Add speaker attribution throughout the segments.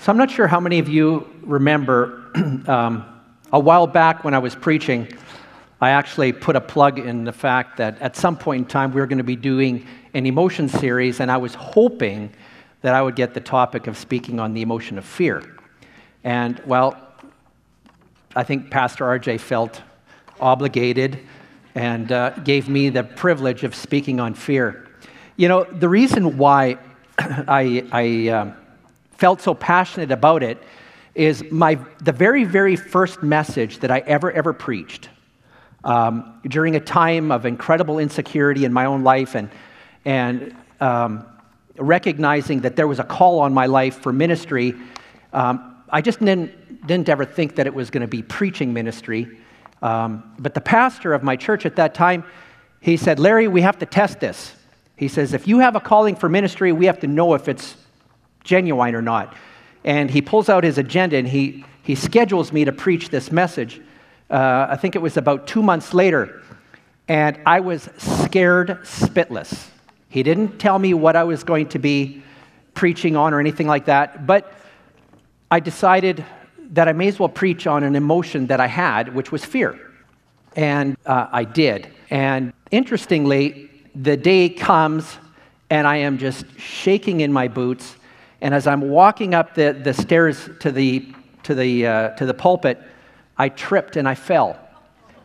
Speaker 1: So, I'm not sure how many of you remember um, a while back when I was preaching, I actually put a plug in the fact that at some point in time we were going to be doing an emotion series, and I was hoping that I would get the topic of speaking on the emotion of fear. And, well, I think Pastor RJ felt obligated and uh, gave me the privilege of speaking on fear. You know, the reason why I, I uh, felt so passionate about it is my, the very, very first message that I ever, ever preached um, during a time of incredible insecurity in my own life and, and um, recognizing that there was a call on my life for ministry. Um, I just didn't, didn't ever think that it was going to be preaching ministry. Um, but the pastor of my church at that time, he said, Larry, we have to test this. He says, if you have a calling for ministry, we have to know if it's genuine or not. And he pulls out his agenda and he, he schedules me to preach this message. Uh, I think it was about two months later. And I was scared spitless. He didn't tell me what I was going to be preaching on or anything like that. But I decided that I may as well preach on an emotion that I had, which was fear. And uh, I did. And interestingly, the day comes and I am just shaking in my boots and as I'm walking up the, the stairs to the, to, the, uh, to the pulpit, I tripped and I fell.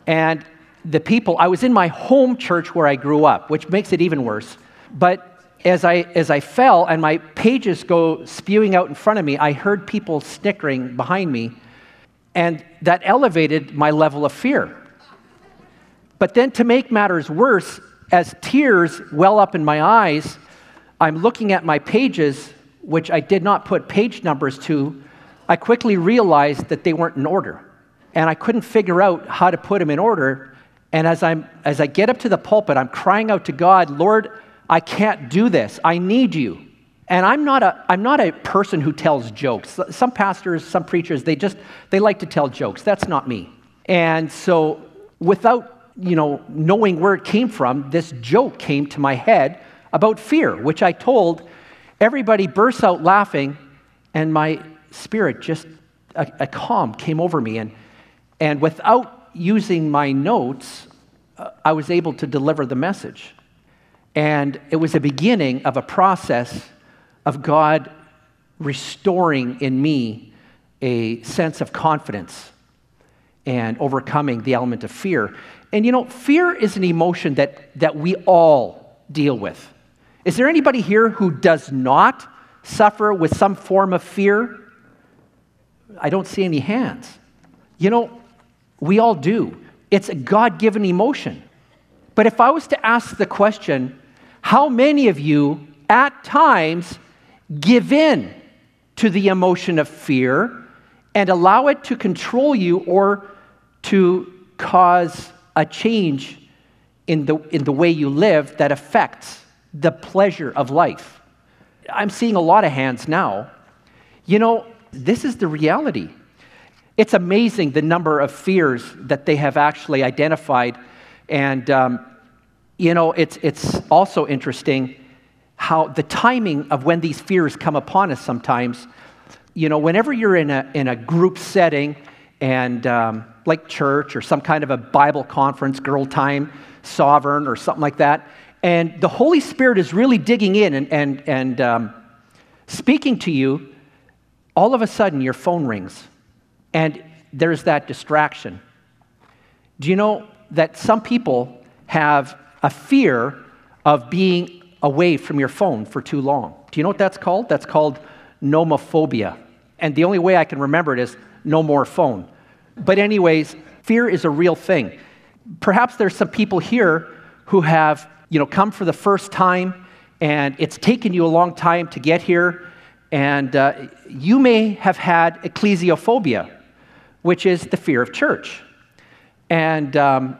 Speaker 1: And the people, I was in my home church where I grew up, which makes it even worse. But as I, as I fell and my pages go spewing out in front of me, I heard people snickering behind me, and that elevated my level of fear. But then, to make matters worse, as tears well up in my eyes, I'm looking at my pages which I did not put page numbers to, I quickly realized that they weren't in order. And I couldn't figure out how to put them in order. And as, I'm, as I get up to the pulpit, I'm crying out to God, Lord, I can't do this. I need you. And I'm not a, I'm not a person who tells jokes. Some pastors, some preachers, they just, they like to tell jokes. That's not me. And so without, you know, knowing where it came from, this joke came to my head about fear, which I told Everybody bursts out laughing, and my spirit just, a, a calm came over me. And, and without using my notes, uh, I was able to deliver the message. And it was a beginning of a process of God restoring in me a sense of confidence and overcoming the element of fear. And you know, fear is an emotion that, that we all deal with. Is there anybody here who does not suffer with some form of fear? I don't see any hands. You know, we all do. It's a God given emotion. But if I was to ask the question, how many of you at times give in to the emotion of fear and allow it to control you or to cause a change in the, in the way you live that affects the pleasure of life. I'm seeing a lot of hands now. You know, this is the reality. It's amazing the number of fears that they have actually identified. And, um, you know, it's, it's also interesting how the timing of when these fears come upon us sometimes. You know, whenever you're in a, in a group setting and um, like church or some kind of a Bible conference, girl time, sovereign, or something like that, and the Holy Spirit is really digging in and, and, and um, speaking to you, all of a sudden your phone rings and there's that distraction. Do you know that some people have a fear of being away from your phone for too long? Do you know what that's called? That's called nomophobia. And the only way I can remember it is no more phone. But, anyways, fear is a real thing. Perhaps there's some people here who have you know, come for the first time and it's taken you a long time to get here And uh, you may have had ecclesiophobia, which is the fear of church. And um,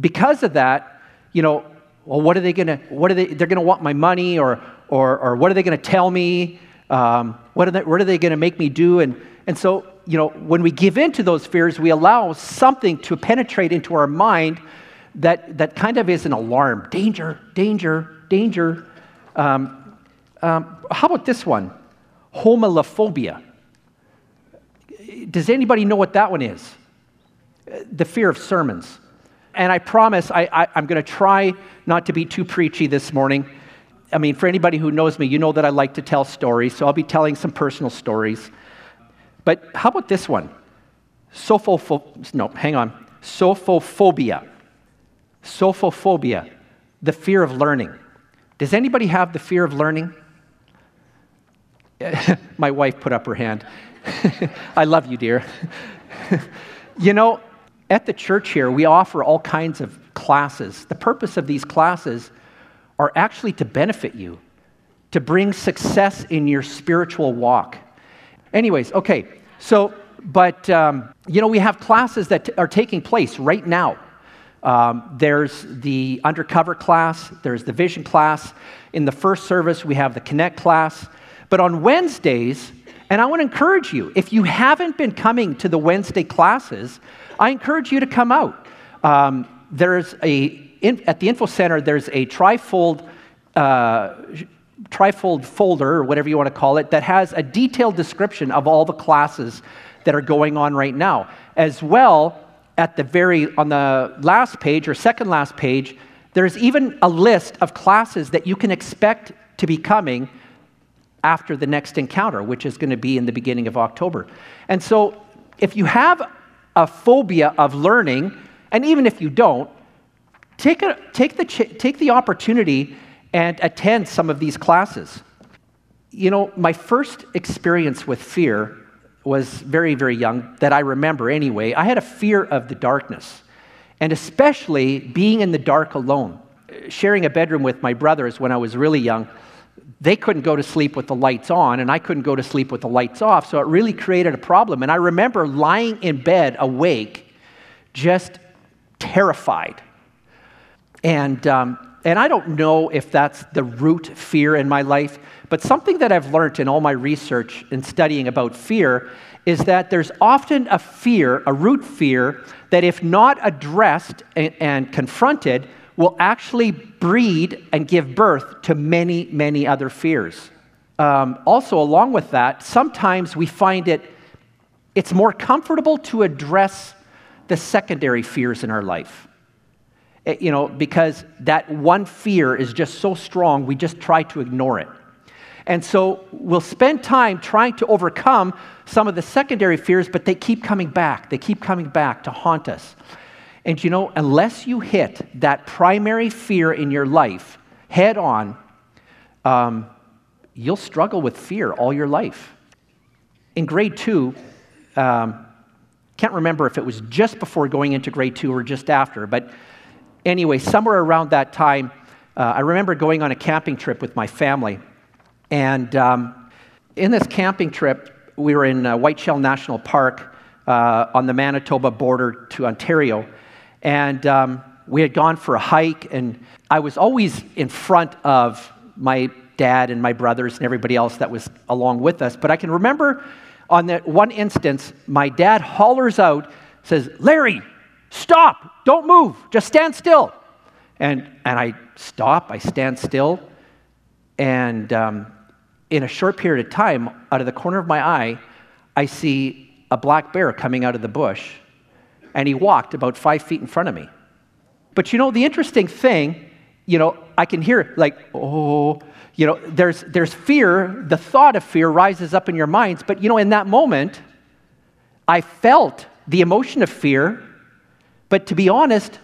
Speaker 1: because of that, you know, well, what are they going to, what are they, they're going to want my money or, or, or what are they going to tell me? Um, what are they, what are they going to make me do? And, and so, you know, when we give in to those fears, we allow something to penetrate into our mind that, that kind of is an alarm danger, danger, danger. Um, um, how about this one? Homilophobia. Does anybody know what that one is? The fear of sermons. And I promise I, I, I'm going to try not to be too preachy this morning. I mean, for anybody who knows me, you know that I like to tell stories, so I'll be telling some personal stories. But how about this one? Sophopho- no, hang on. Sophophobia. Sophophobia, the fear of learning. Does anybody have the fear of learning? My wife put up her hand. I love you, dear. you know, at the church here, we offer all kinds of classes. The purpose of these classes are actually to benefit you, to bring success in your spiritual walk. Anyways, okay, so, but, um, you know, we have classes that t- are taking place right now. Um, there's the undercover class, there's the vision class. In the first service, we have the connect class. But on Wednesdays, and I want to encourage you, if you haven't been coming to the Wednesday classes, I encourage you to come out. Um, there's a, in, at the Info Center, there's a trifold, uh, trifold folder, or whatever you want to call it, that has a detailed description of all the classes that are going on right now. As well, at the very, on the last page or second last page, there's even a list of classes that you can expect to be coming after the next encounter, which is going to be in the beginning of October. And so, if you have a phobia of learning, and even if you don't, take, a, take, the, take the opportunity and attend some of these classes. You know, my first experience with fear was very, very young, that I remember anyway. I had a fear of the darkness, and especially being in the dark alone. Sharing a bedroom with my brothers when I was really young, they couldn't go to sleep with the lights on, and I couldn't go to sleep with the lights off. So it really created a problem. And I remember lying in bed awake, just terrified. And, um, and I don't know if that's the root fear in my life, but something that I've learned in all my research and studying about fear is that there's often a fear, a root fear, that if not addressed and, and confronted, will actually breed and give birth to many, many other fears. Um, also, along with that, sometimes we find it it's more comfortable to address the secondary fears in our life. It, eh, you know, because that one fear is just so strong, we just try to ignore it. And so we'll spend time trying to overcome some of the secondary fears, but they keep coming back. They keep coming back to haunt us. And you know, unless you hit that primary fear in your life head on, um, you'll struggle with fear all your life. In grade two, um, can't remember if it was just before going into grade two or just after, but anyway, somewhere around that time, uh, I remember going on a camping trip with my family. And um, in this camping trip, we were in uh, Whiteshell National Park uh, on the Manitoba border to Ontario. And um, we had gone for a hike, and I was always in front of my dad and my brothers and everybody else that was along with us. But I can remember on that one instance, my dad hollers out, says, Larry, stop, don't move, just stand still. And, and I stop, I stand still, and um, in a short period of time, out of the corner of my eye, I see a black bear coming out of the bush and he walked about five feet in front of me. But you know, the interesting thing, you know, I can hear like, oh, you know, there's, there's fear, the thought of fear rises up in your minds. But you know, in that moment, I felt the emotion of fear, but to be honest,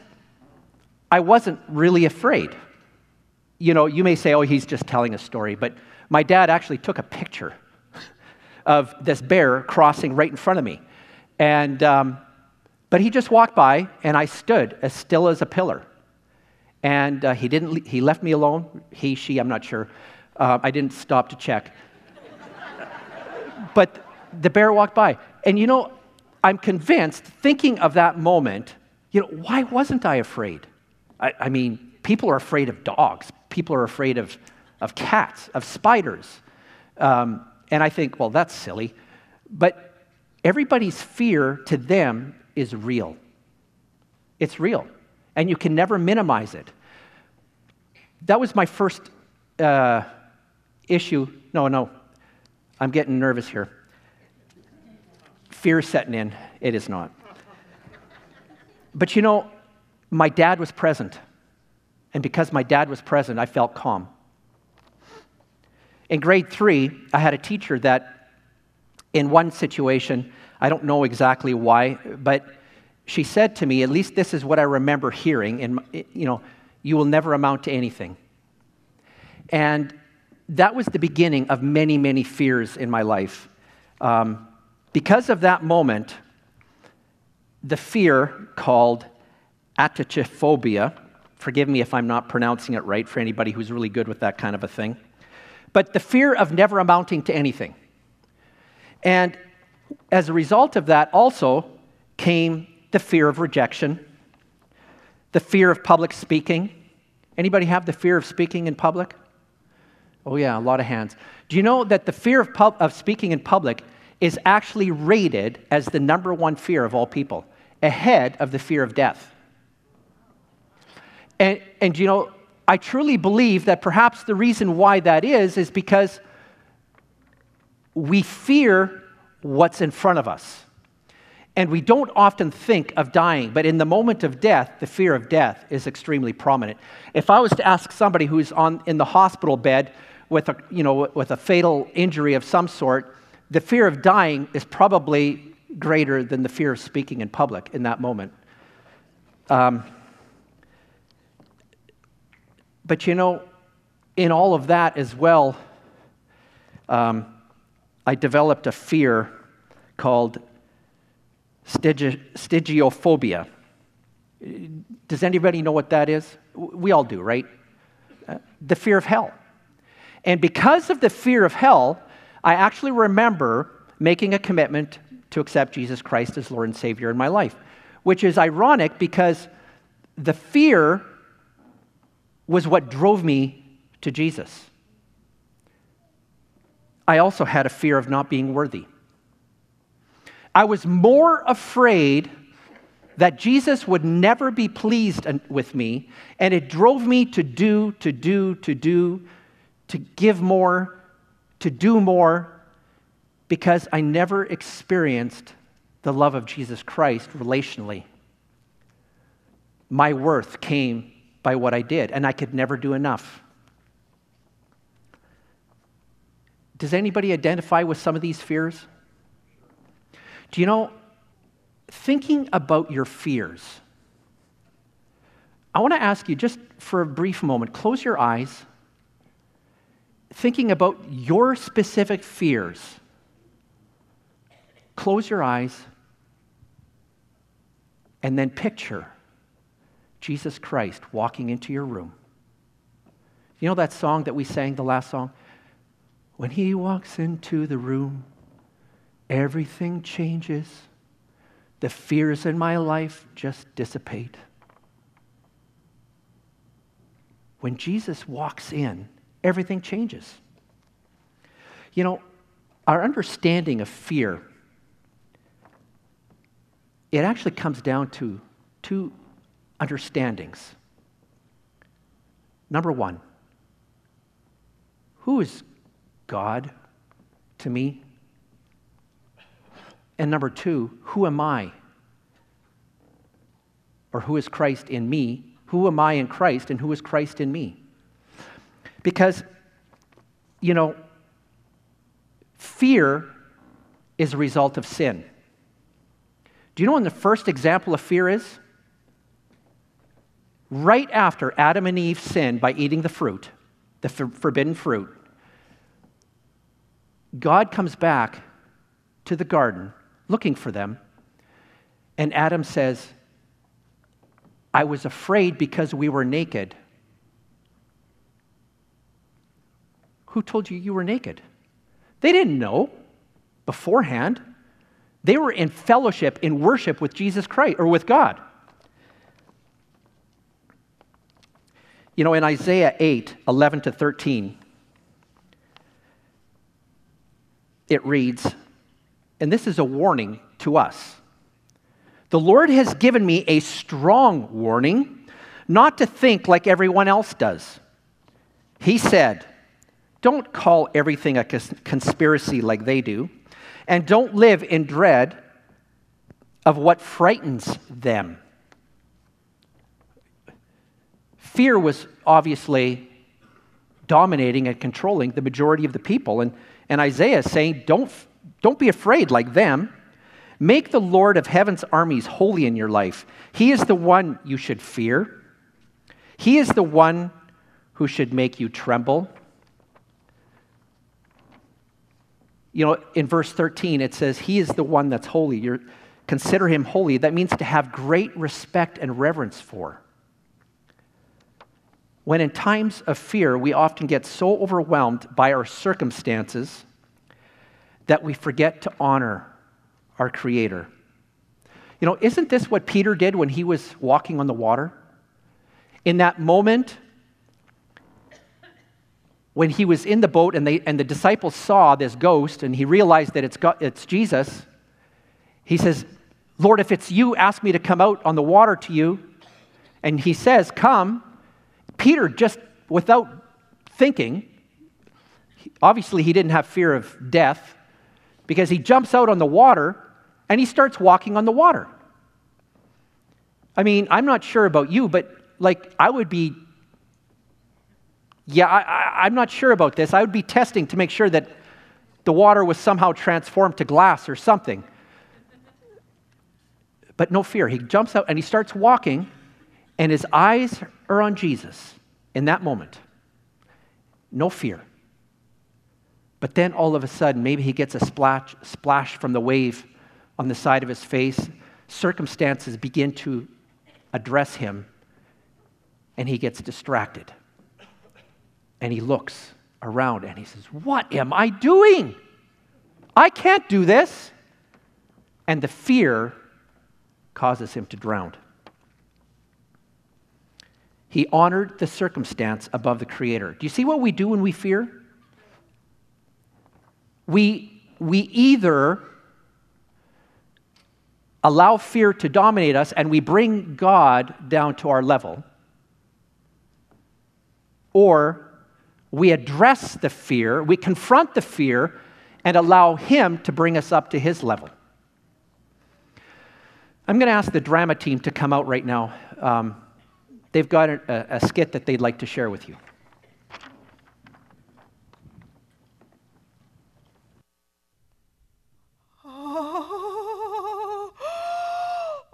Speaker 1: I wasn't really afraid. You know, you may say, oh, he's just telling a story, but my dad actually took a picture of this bear crossing right in front of me. And um, but he just walked by, and I stood as still as a pillar. And uh, he, didn't, he left me alone. He, she, I'm not sure. Uh, I didn't stop to check. but the bear walked by. And you know, I'm convinced, thinking of that moment, you know, why wasn't I afraid? I, I mean, people are afraid of dogs, people are afraid of, of cats, of spiders. Um, and I think, well, that's silly. But everybody's fear to them is real. It's real. And you can never minimize it. That was my first uh, issue. No, no. I'm getting nervous here. Fear setting in. It is not. But you know, my dad was present. And because my dad was present, I felt calm. In grade three, I had a teacher that, in one situation, I don't know exactly why, but she said to me, at least this is what I remember hearing, and you know, you will never amount to anything. And that was the beginning of many, many fears in my life. Um, because of that moment, the fear called atychiphobia, forgive me if I'm not pronouncing it right for anybody who's really good with that kind of a thing, but the fear of never amounting to anything. And as a result of that, also came the fear of rejection, the fear of public speaking. Anybody have the fear of speaking in public? Oh, yeah, a lot of hands. Do you know that the fear of, pub- of speaking in public is actually rated as the number one fear of all people, ahead of the fear of death? And, and you know, I truly believe that perhaps the reason why that is is because we fear what's in front of us. And we don't often think of dying, but in the moment of death, the fear of death is extremely prominent. If I was to ask somebody who's on, in the hospital bed with a, you know, with a fatal injury of some sort, the fear of dying is probably greater than the fear of speaking in public in that moment. Um, but you know, in all of that as well, um, I developed a fear called stygi- stygiophobia. Does anybody know what that is? We all do, right? Uh, the fear of hell. And because of the fear of hell, I actually remember making a commitment to accept Jesus Christ as Lord and Savior in my life, which is ironic because the fear was what drove me to Jesus. I also had a fear of not being worthy. I was more afraid that Jesus would never be pleased with me, and it drove me to do, to do, to do, to give more, to do more, because I never experienced the love of Jesus Christ relationally. My worth came by what I did, and I could never do enough. Does anybody identify with some of these fears? Do you know, thinking about your fears, I want to ask you just for a brief moment, close your eyes, thinking about your specific fears. Close your eyes and then picture Jesus Christ walking into your room. You know that song that we sang, the last song? When he walks into the room, everything changes. The fears in my life just dissipate. When Jesus walks in, everything changes. You know, our understanding of fear, it actually comes down to two understandings. Number one, who is God to me? And number two, who am I? Or who is Christ in me? Who am I in Christ and who is Christ in me? Because, you know, fear is a result of sin. Do you know when the first example of fear is? Right after Adam and Eve sinned by eating the fruit, the forbidden fruit, God comes back to the garden looking for them, and Adam says, I was afraid because we were naked. Who told you you were naked? They didn't know. beforehand. They were in fellowship, in worship with Jesus Christ or with God. You know, in Isaiah 8 11 to 13, it reads, and this is a warning to us. The Lord has given me a strong warning not to think like everyone else does. He said, Don't call everything a conspiracy like they do. And don't live in dread of what frightens them. Fear was obviously dominating and controlling the majority of the people. And, and Isaiah is saying, don't, don't be afraid like them. Make the Lord of heaven's armies holy in your life. He is the one you should fear. He is the one who should make you tremble. you know, in verse 13, it says, He is the one that's holy. you consider him holy. That means to have great respect and reverence for. When in times of fear, we often get so overwhelmed by our circumstances that we forget to honor our Creator. You know, isn't this what Peter did when he was walking on the water? In that moment, when he was in the boat and, they, and the disciples saw this ghost and he realized that it's, got, it's Jesus, he says, Lord, if it's you, ask me to come out on the water to you. And he says, Come. Peter, just without thinking, obviously he didn't have fear of death because he jumps out on the water and he starts walking on the water. I mean, I'm not sure about you, but like I would be yeah, I, am not sure about this. I would be testing to make sure that the water was somehow transformed to glass or something. But no fear. He jumps out and he starts walking, and his eyes are on Jesus in that moment. No fear. But then all of a sudden, maybe he gets a splash, splash from the wave on the side of his face. Circumstances begin to address him, and he gets distracted. And he looks around and he says, What am I doing? I can't do this. And the fear causes him to drown. He honored the circumstance above the Creator. Do you see what we do when we fear? We, we either allow fear to dominate us and we bring God down to our level, or we address the fear, we confront the fear, and allow Him to bring us up to His level. I'm going to ask the drama team to come out right now. Um, they've got a, a skit that they'd like to share with you.
Speaker 2: Oh,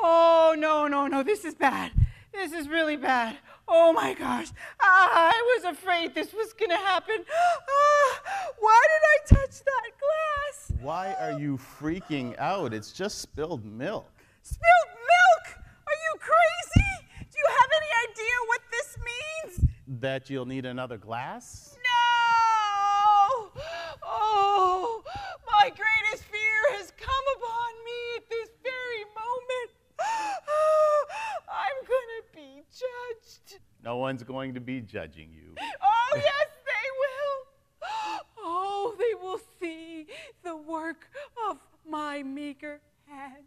Speaker 2: oh no, no, no, this is bad. This is really bad. Oh my gosh, I was afraid this was going to happen. Ah, why did I touch that glass?
Speaker 3: Why are you freaking out? It's just spilled milk.
Speaker 2: Spilled milk? Are you crazy? Do you have any idea what this means?
Speaker 3: That you'll need another glass?
Speaker 2: No! Oh, my greatest fear has come upon me at this very moment. Oh, I'm going to be judged.
Speaker 3: No one's going to be judging you.
Speaker 2: Oh, yes, they will. Oh, they will see the work of my meager hand.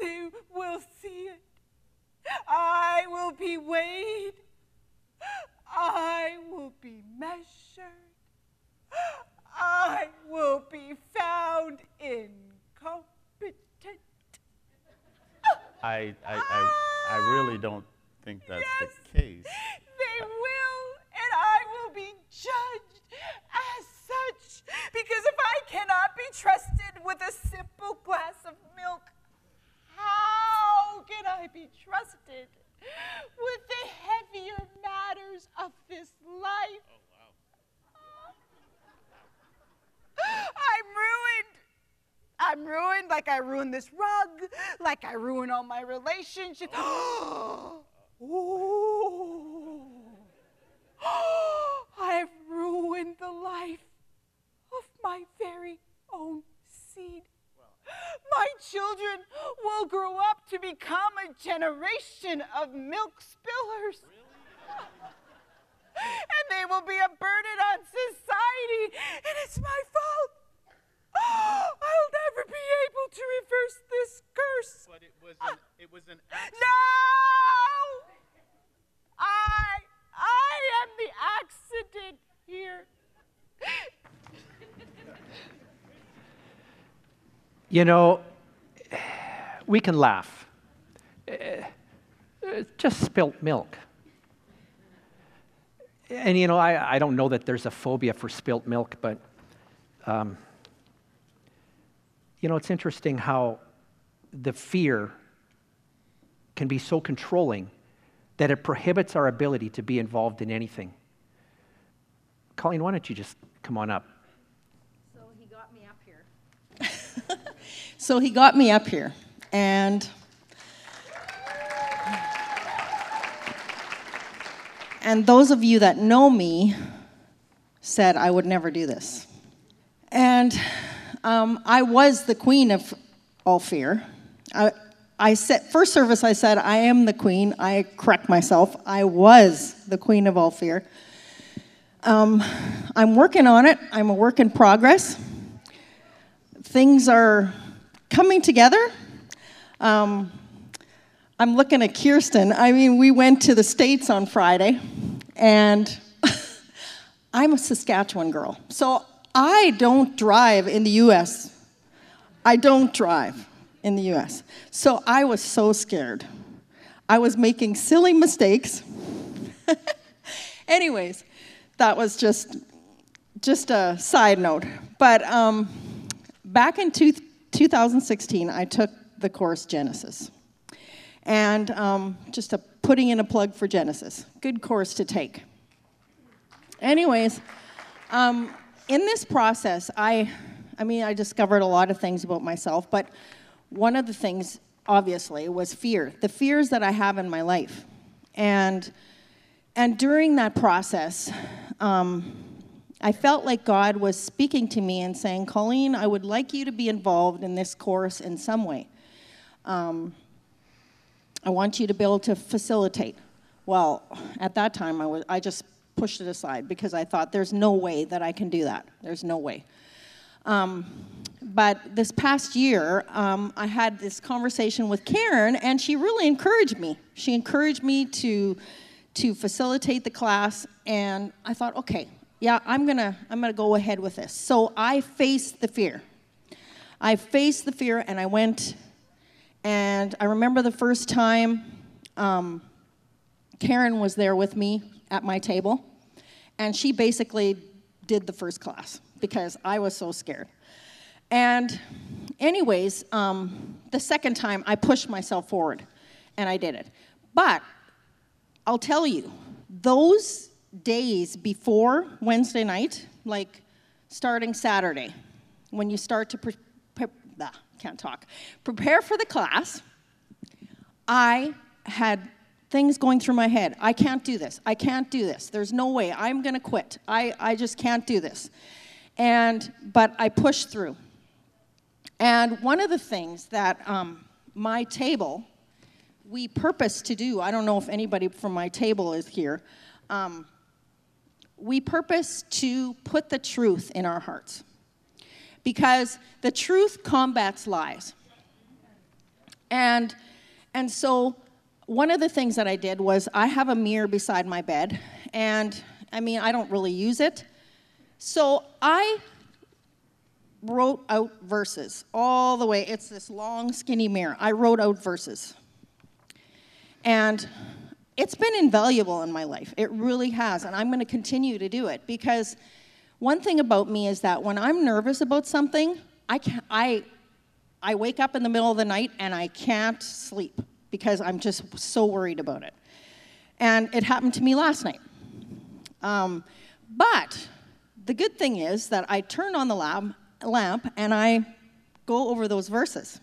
Speaker 2: They will see it. I will be weighed. I will be measured. I will be found incompetent.
Speaker 3: I, I, I, I really don't think that's
Speaker 2: yes,
Speaker 3: the case.
Speaker 2: They will, and I will be judged as such. Because if I cannot be trusted with a simple glass of milk, how can I be trusted with the heavier matters of this life? Oh, wow. I'm ruined. I'm ruined like I ruined this rug, like I ruined all my relationships. oh, I've ruined the life of my very own seed. My children will grow up to become a generation of milk spillers. and they will be a burden on society, and it's my fault. I'll never be able to reverse this curse.
Speaker 3: But it was an, it was an accident.
Speaker 2: No! I I am the accident here.
Speaker 1: You know, we can laugh. It's just spilt milk. And you know, I, I don't know that there's a phobia for spilt milk, but um, you know, it's interesting how the fear can be so controlling that it prohibits our ability to be involved in anything. Colleen, why don't you just come on up?
Speaker 4: So he got me up here. so he got me up here, and and those of you that know me said I would never do this, and um, I was the queen of all fear. I, I said first service. I said I am the queen. I correct myself. I was the queen of all fear. Um, I'm working on it. I'm a work in progress. Things are coming together. Um, I'm looking at Kirsten. I mean, we went to the States on Friday, and I'm a Saskatchewan girl. So I don't drive in the US. I don't drive in the US. So I was so scared. I was making silly mistakes. Anyways, that was just just a side note. But um, back in two, 2016, I took the course Genesis, and um, just a putting in a plug for Genesis. Good course to take. Anyways, um, in this process, I, I mean, I discovered a lot of things about myself, but one of the things, obviously, was fear. The fears that I have in my life, and and during that process, um, I felt like God was speaking to me and saying, Colleen, I would like you to be involved in this course in some way. Um, I want you to be able to facilitate. Well, at that time, I, was, I just pushed it aside because I thought, there's no way that I can do that. There's no way. Um, but this past year, um, I had this conversation with Karen, and she really encouraged me. She encouraged me to to facilitate the class, and I thought, okay, yeah, I'm gonna I'm gonna go ahead with this. So I faced the fear. I faced the fear, and I went. And I remember the first time um, Karen was there with me at my table, and she basically did the first class because I was so scared. And, anyways, um, the second time I pushed myself forward and I did it. But I'll tell you, those days before Wednesday night, like starting Saturday, when you start to pre- pre- ah, can't talk, prepare for the class, I had things going through my head. I can't do this. I can't do this. There's no way. I'm going to quit. I, I just can't do this. And but I pushed through. And one of the things that um, my table we purpose to do, I don't know if anybody from my table is here, um, we purpose to put the truth in our hearts. Because the truth combats lies. And, and so, one of the things that I did was I have a mirror beside my bed, and I mean, I don't really use it. So, I wrote out verses all the way. It's this long, skinny mirror. I wrote out verses. And it's been invaluable in my life. It really has. And I'm going to continue to do it because one thing about me is that when I'm nervous about something, I, can I, I wake up in the middle of the night and I can't sleep because I'm just so worried about it. And it happened to me last night. Um, but the good thing is that I turn on the lamp, lamp and I go over those verses.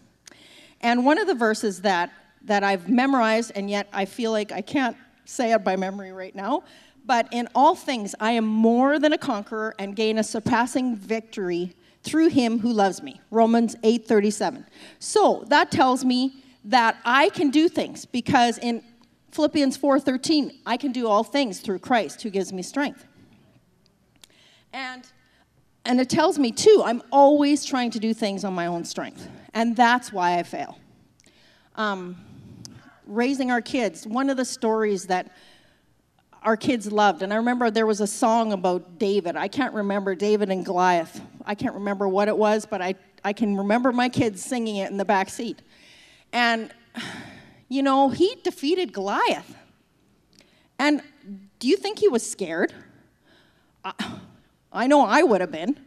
Speaker 4: And one of the verses that that I've memorized, and yet I feel like I can't say it by memory right now. But in all things, I am more than a conqueror and gain a surpassing victory through him who loves me. Romans 8:37. So, that tells me that I can do things because in Philippians 4:13, I can do all things through Christ who gives me strength. And and it tells me too, I'm always trying to do things on my own strength. And that's why I fail. Um, raising our kids, one of the stories that our kids loved, and I remember there was a song about David. I can't remember David and Goliath. I can't remember what it was, but I, I can remember my kids singing it in the back seat. And, you know, he defeated Goliath. And do you think he was scared? I, I know I would have been,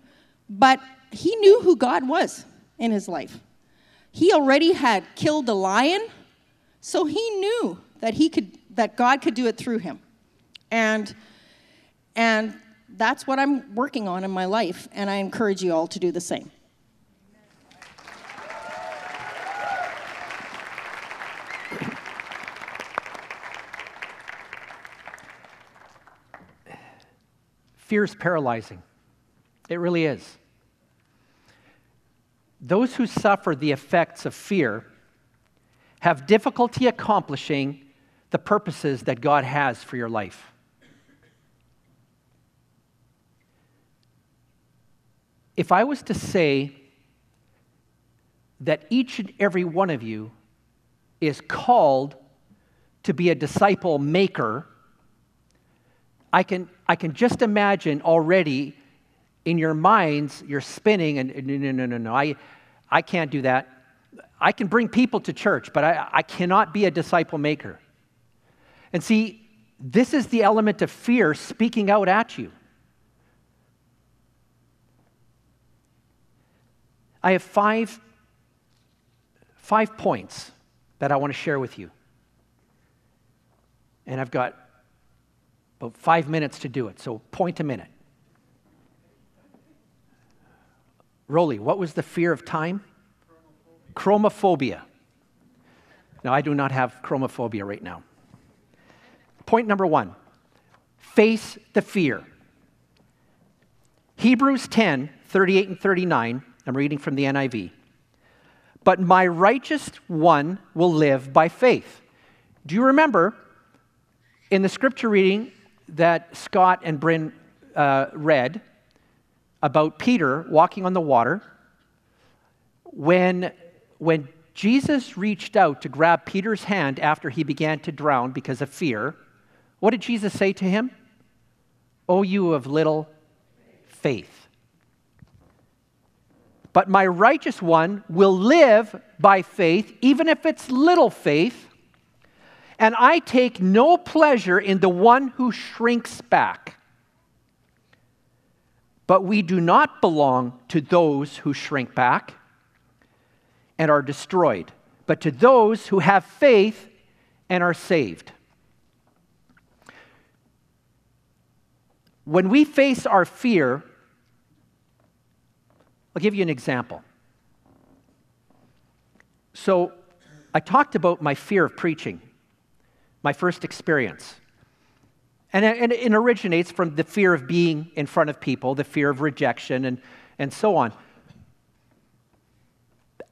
Speaker 4: but he knew who God was in his life. He already had killed a lion, so he knew that he could that God could do it through him. And and that's what I'm working on in my life, and I encourage you all to do the same.
Speaker 1: Fear is paralyzing. It really is. Those who suffer the effects of fear have difficulty accomplishing the purposes that God has for your life. If I was to say that each and every one of you is called to be a disciple maker, I can, I can just imagine already in your minds, you're spinning, and no, no, no, no, no, I, I can't do that. I can bring people to church, but I, I cannot be a disciple maker. And see, this is the element of fear speaking out at you. I have five, five points that I want to share with you. And I've got about five minutes to do it, so point a minute. Rolly, what was the fear of time? Chronophobia. Now, I do not have chronophobia right now. Point number one face the fear. Hebrews 10 38 and 39 I'm reading from the NIV. But my righteous one will live by faith. Do you remember in the scripture reading that Scott and Bryn uh, read about Peter walking on the water? When, when Jesus reached out to grab Peter's hand after he began to drown because of fear, what did Jesus say to him? Oh, you of little faith. But my righteous one will live by faith, even if it's little faith. And I take no pleasure in the one who shrinks back. But we do not belong to those who shrink back and are destroyed, but to those who have faith and are saved. When we face our fear, I'll give you an example. So, I talked about my fear of preaching, my first experience. And it, and it originates from the fear of being in front of people, the fear of rejection, and, and so on.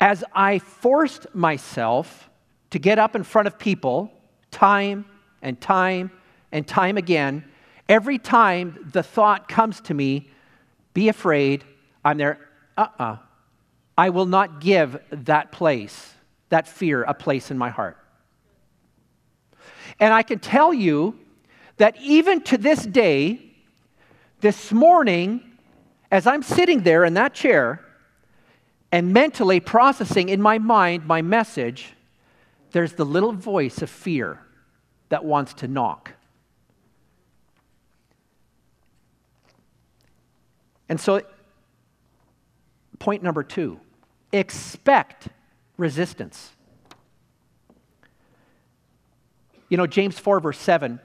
Speaker 1: As I forced myself to get up in front of people time and time and time again, every time the thought comes to me, be afraid, I'm there, uh uh-uh. uh I will not give that place, that fear, a place in my heart. And I can tell you that even to this day, this morning, as I'm sitting there in that chair and mentally processing in my mind my message, there's the little voice of fear that wants to knock. And so point number two expect resistance. You know, James 4, verse 7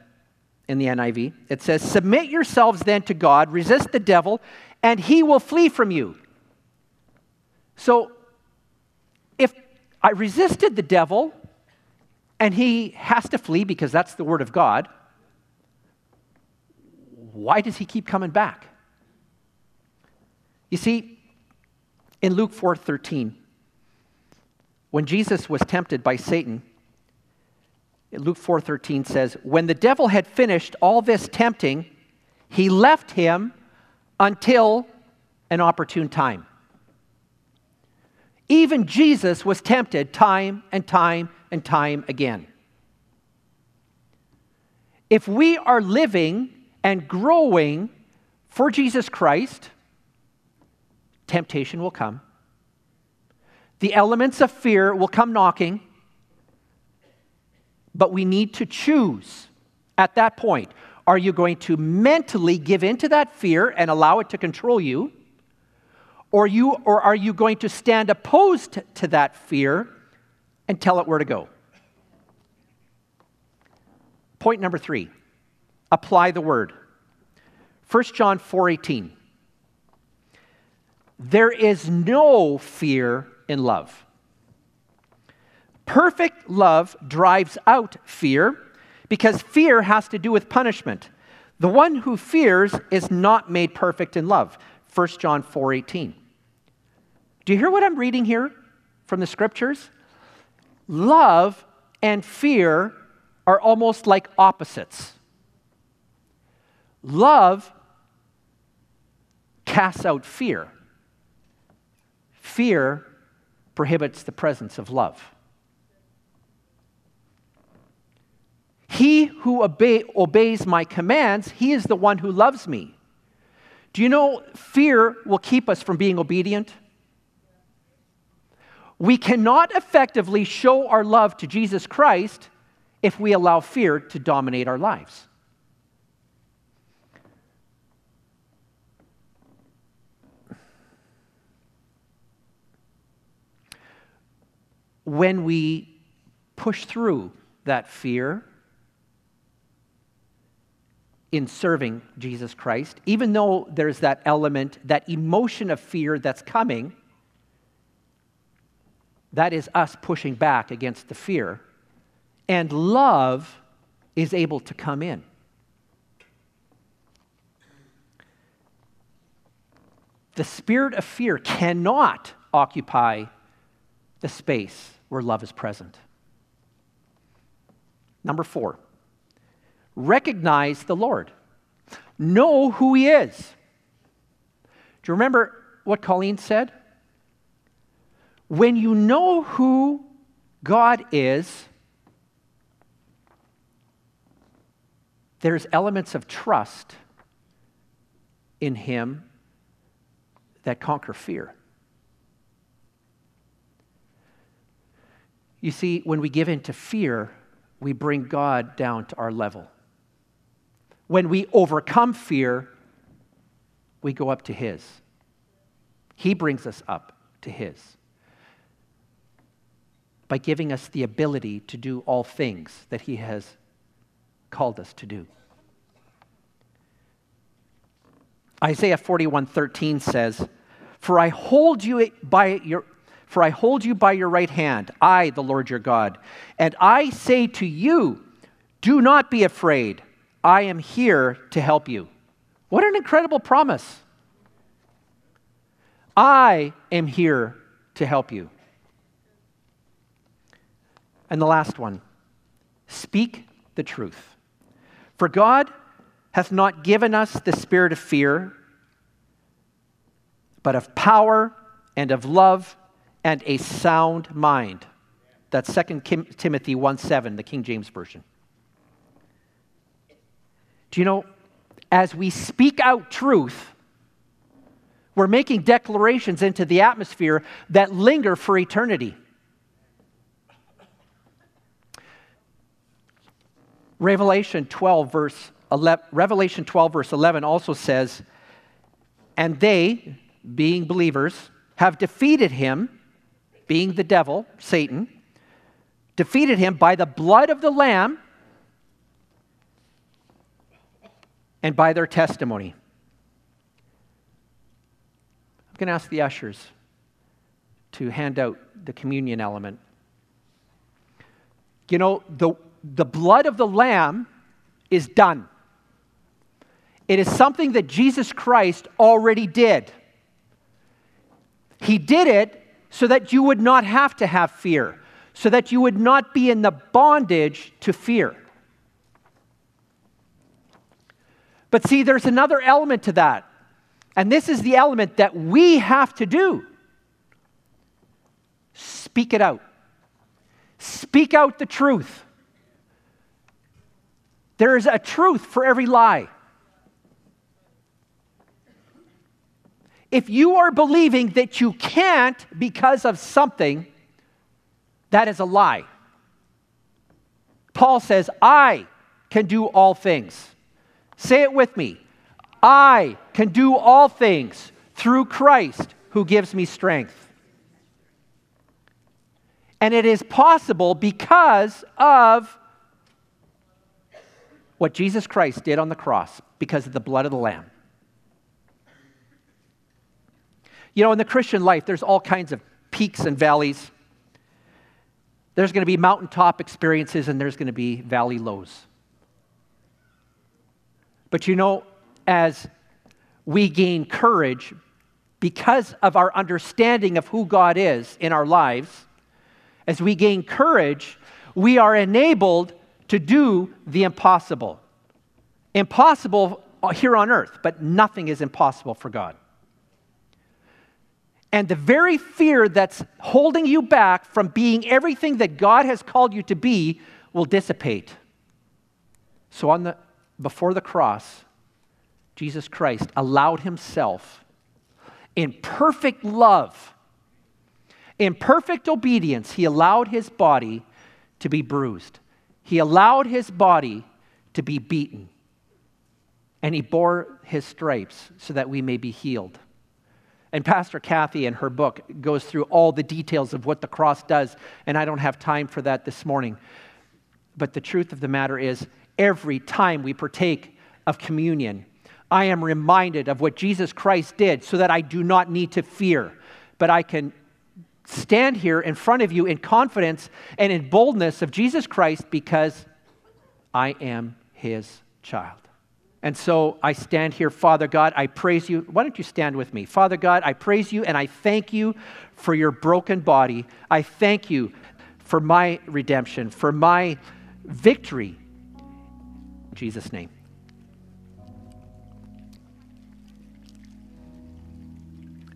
Speaker 1: in the NIV, it says, Submit yourselves then to God, resist the devil, and he will flee from you. So, if I resisted the devil and he has to flee because that's the word of God, why does he keep coming back? You see, In Luke 4:13, when Jesus was tempted by Satan, Luke 4:13 says, "When the devil had finished all this tempting, he left him until an opportune time." Even Jesus was tempted time and time and time again. If we are living and growing for Jesus Christ, temptation will come. The elements of fear will come knocking, but we need to choose at that point. Are you going to mentally give in to that fear and allow it to control you? Or, you, or are you going to stand opposed to that fear and tell it where to go? Point number three apply the word. 1 John 4:18. There is no fear in love. Perfect love drives out fear because fear has to do with punishment. The one who fears is not made perfect in love. 1 John 4:18. Do you hear what I'm reading here from the scriptures? Love and fear are almost like opposites. Love casts out fear. Fear prohibits the presence of love. He who obey, obeys my commands, he is the one who loves me. Do you know fear will keep us from being obedient? We cannot effectively show our love to Jesus Christ if we allow fear to dominate our lives. When we push through that fear in serving Jesus Christ, even though there's that element, that emotion of fear that's coming, that is us pushing back against the fear. And love is able to come in. The spirit of fear cannot occupy the space where love is present. Number four, recognize the Lord. Know who He is. Do you remember what Colleen said? When you know who God is, there's elements of trust in Him that conquer fear. You see, when we give in to fear, we bring God down to our level. When we overcome fear, we go up to His. He brings us up to His by giving us the ability to do all things that He has called us to do. Isaiah 41:13 says, "For I hold you by your for I hold you by your right hand, I, the Lord your God, and I say to you, do not be afraid. I am here to help you." What an incredible promise. I am here to help you. And the last one speak the truth. For God hath not given us the spirit of fear, but of power and of love and a sound mind. That's 2 Timothy 1 7, the King James Version. Do you know, as we speak out truth, we're making declarations into the atmosphere that linger for eternity. Revelation 12, verse 11, Revelation 12, verse 11 also says, And they, being believers, have defeated him, being the devil, Satan, defeated him by the blood of the Lamb and by their testimony. I'm going to ask the ushers to hand out the communion element. You know, the, the blood of the Lamb is done. It is something that Jesus Christ already did. He did it so that you would not have to have fear, so that you would not be in the bondage to fear. But see, there's another element to that. And this is the element that we have to do speak it out. Speak out the truth. There is a truth for every lie. If you are believing that you can't because of something, that is a lie. Paul says, I can do all things. Say it with me. I can do all things through Christ who gives me strength. And it is possible because of what Jesus Christ did on the cross, because of the blood of the Lamb. You know, in the Christian life, there's all kinds of peaks and valleys. There's going to be mountaintop experiences and there's going to be valley lows. But you know, as we gain courage because of our understanding of who God is in our lives, as we gain courage, we are enabled to do the impossible. Impossible here on earth, but nothing is impossible for God. And the very fear that's holding you back from being everything that God has called you to be will dissipate. So on the before the cross, Jesus Christ allowed himself in perfect love, in perfect obedience, he allowed his body to be bruised. He allowed his body to be beaten. And he bore his stripes so that we may be healed. And Pastor Kathy, in her book, goes through all the details of what the cross does, and I don't have time for that this morning. But the truth of the matter is, every time we partake of communion, I am reminded of what Jesus Christ did so that I do not need to fear, but I can stand here in front of you in confidence and in boldness of Jesus Christ because I am his child. And so I stand here, Father God, I praise you. Why don't you stand with me? Father God, I praise you and I thank you for your broken body. I thank you for my redemption, for my victory. Jesus' name.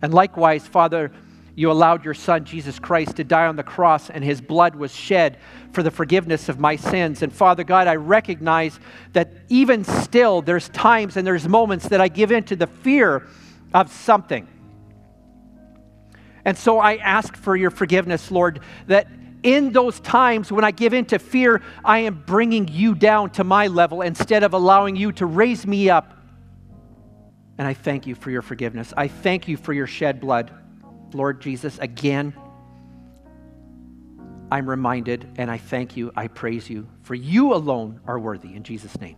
Speaker 1: And likewise, Father, you allowed your Son, Jesus Christ, to die on the cross, and his blood was shed for the forgiveness of my sins. And Father God, I recognize that even still, there's times and there's moments that I give in to the fear of something. And so I ask for your forgiveness, Lord, that in those times when I give in to fear, I am bringing you down to my level instead of allowing you to raise me up. And I thank you for your forgiveness. I thank you for your shed blood. Lord Jesus, again, I'm reminded and I thank you, I praise you, for you alone are worthy. In Jesus' name.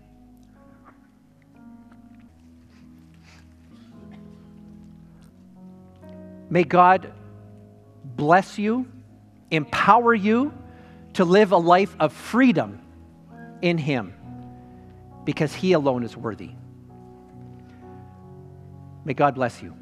Speaker 1: May God bless you, empower you to live a life of freedom in Him because He alone is worthy. May God bless you.